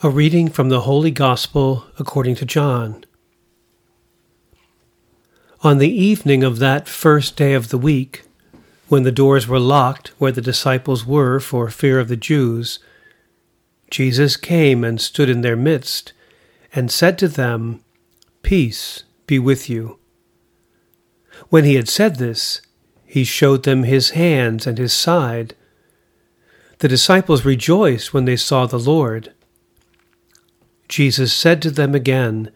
A reading from the Holy Gospel according to John. On the evening of that first day of the week, when the doors were locked where the disciples were for fear of the Jews, Jesus came and stood in their midst, and said to them, Peace be with you. When he had said this, he showed them his hands and his side. The disciples rejoiced when they saw the Lord. Jesus said to them again,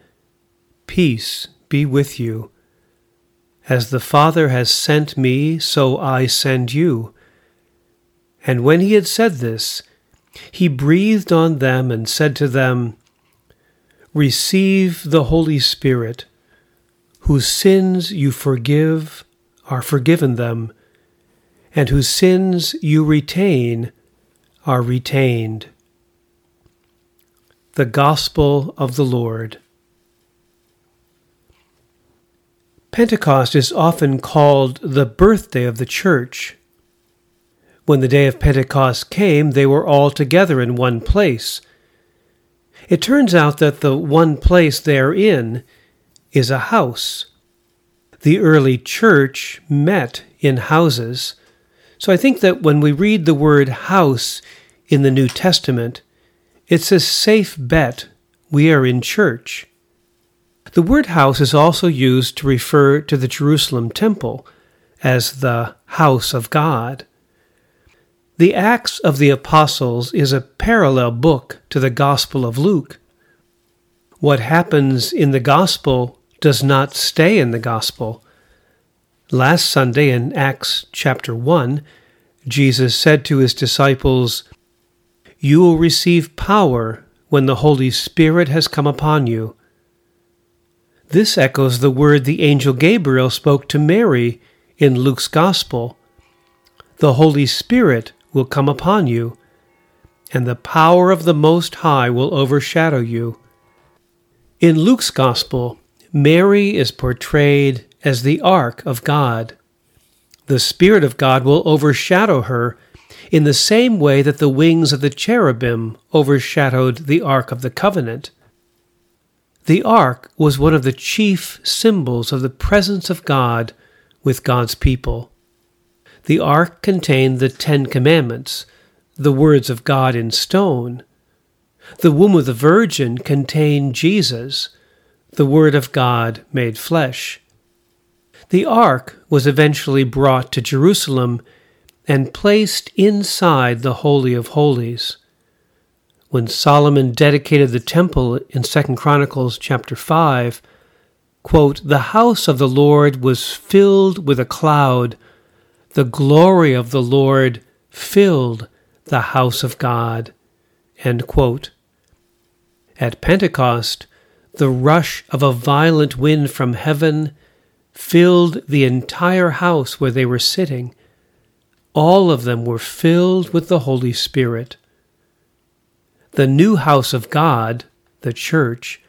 Peace be with you. As the Father has sent me, so I send you. And when he had said this, he breathed on them and said to them, Receive the Holy Spirit, whose sins you forgive are forgiven them, and whose sins you retain are retained. The Gospel of the Lord. Pentecost is often called the birthday of the Church. When the day of Pentecost came, they were all together in one place. It turns out that the one place they're in is a house. The early church met in houses. So I think that when we read the word house in the New Testament, it's a safe bet we are in church. The word house is also used to refer to the Jerusalem temple as the house of God. The Acts of the Apostles is a parallel book to the Gospel of Luke. What happens in the Gospel does not stay in the Gospel. Last Sunday in Acts chapter 1, Jesus said to his disciples, you will receive power when the Holy Spirit has come upon you. This echoes the word the angel Gabriel spoke to Mary in Luke's Gospel. The Holy Spirit will come upon you, and the power of the Most High will overshadow you. In Luke's Gospel, Mary is portrayed as the Ark of God. The Spirit of God will overshadow her in the same way that the wings of the cherubim overshadowed the Ark of the Covenant. The Ark was one of the chief symbols of the presence of God with God's people. The Ark contained the Ten Commandments, the words of God in stone. The womb of the Virgin contained Jesus, the Word of God made flesh. The Ark was eventually brought to Jerusalem and placed inside the Holy of Holies. When Solomon dedicated the temple in 2 Chronicles chapter 5, quote, The house of the Lord was filled with a cloud, the glory of the Lord filled the house of God. End quote. At Pentecost, the rush of a violent wind from heaven filled the entire house where they were sitting all of them were filled with the Holy Spirit. The new house of God, the church,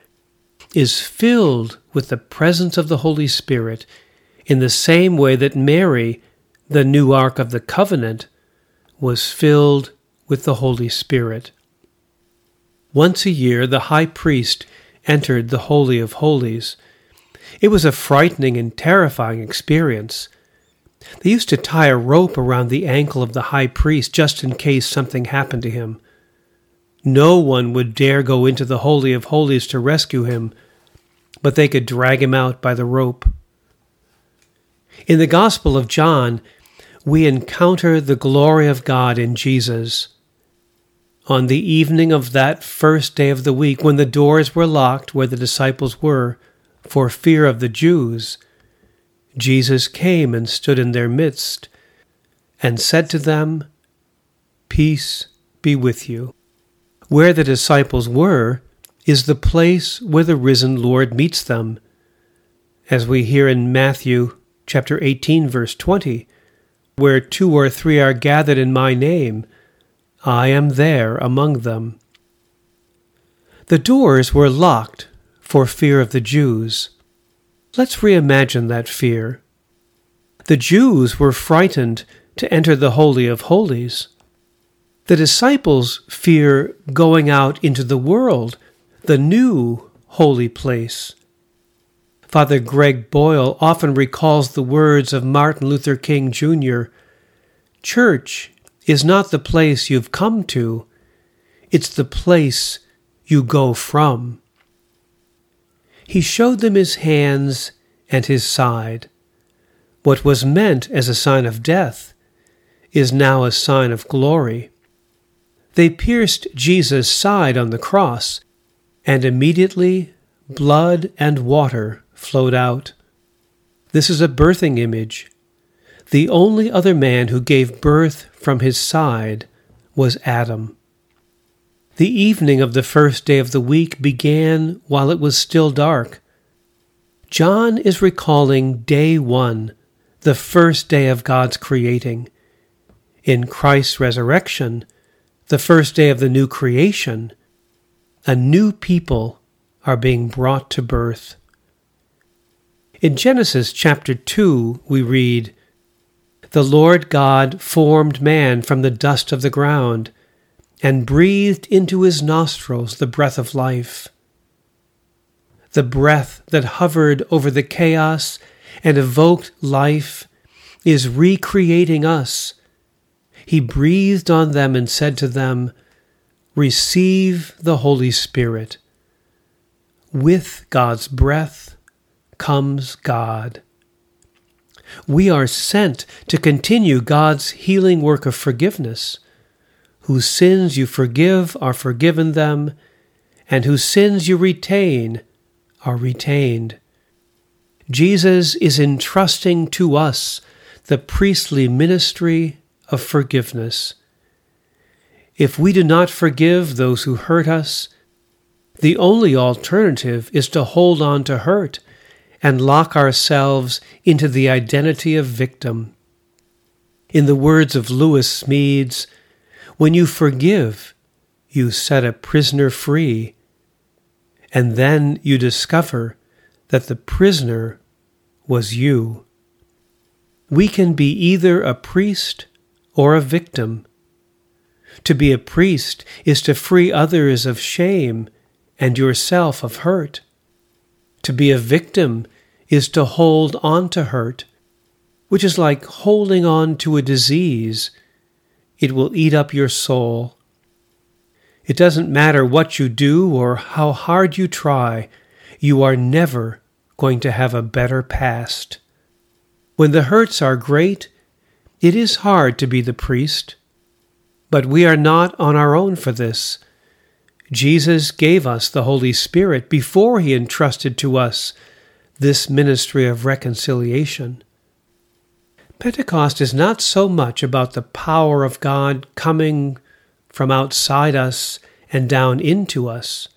is filled with the presence of the Holy Spirit in the same way that Mary, the new Ark of the Covenant, was filled with the Holy Spirit. Once a year, the high priest entered the Holy of Holies. It was a frightening and terrifying experience. They used to tie a rope around the ankle of the high priest just in case something happened to him. No one would dare go into the Holy of Holies to rescue him, but they could drag him out by the rope. In the Gospel of John, we encounter the glory of God in Jesus. On the evening of that first day of the week, when the doors were locked where the disciples were, for fear of the Jews, Jesus came and stood in their midst and said to them, Peace be with you. Where the disciples were is the place where the risen Lord meets them. As we hear in Matthew chapter 18 verse 20, where two or three are gathered in my name, I am there among them. The doors were locked for fear of the Jews. Let's reimagine that fear. The Jews were frightened to enter the Holy of Holies. The disciples fear going out into the world, the new holy place. Father Greg Boyle often recalls the words of Martin Luther King Jr. Church is not the place you've come to, it's the place you go from. He showed them his hands and his side. What was meant as a sign of death is now a sign of glory. They pierced Jesus' side on the cross, and immediately blood and water flowed out. This is a birthing image. The only other man who gave birth from his side was Adam. The evening of the first day of the week began while it was still dark. John is recalling day one, the first day of God's creating. In Christ's resurrection, the first day of the new creation, a new people are being brought to birth. In Genesis chapter 2, we read, The Lord God formed man from the dust of the ground and breathed into his nostrils the breath of life. The breath that hovered over the chaos and evoked life is recreating us he breathed on them and said to them, Receive the Holy Spirit. With God's breath comes God. We are sent to continue God's healing work of forgiveness. Whose sins you forgive are forgiven them, and whose sins you retain are retained. Jesus is entrusting to us the priestly ministry of forgiveness. If we do not forgive those who hurt us, the only alternative is to hold on to hurt and lock ourselves into the identity of victim. In the words of Lewis Smedes, when you forgive, you set a prisoner free, and then you discover that the prisoner was you. We can be either a priest or a victim. To be a priest is to free others of shame and yourself of hurt. To be a victim is to hold on to hurt, which is like holding on to a disease. It will eat up your soul. It doesn't matter what you do or how hard you try, you are never going to have a better past. When the hurts are great, it is hard to be the priest, but we are not on our own for this. Jesus gave us the Holy Spirit before he entrusted to us this ministry of reconciliation. Pentecost is not so much about the power of God coming from outside us and down into us,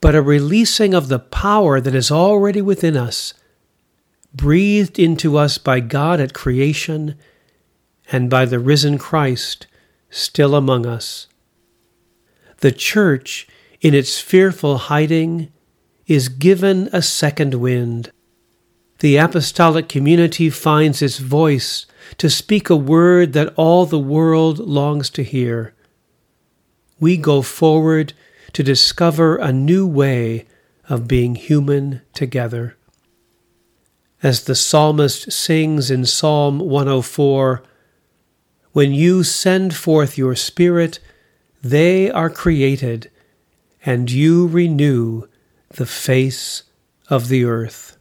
but a releasing of the power that is already within us, breathed into us by God at creation and by the risen Christ still among us. The church, in its fearful hiding, is given a second wind. The apostolic community finds its voice to speak a word that all the world longs to hear. We go forward to discover a new way of being human together. As the psalmist sings in Psalm 104, when you send forth your Spirit, they are created, and you renew the face of the earth.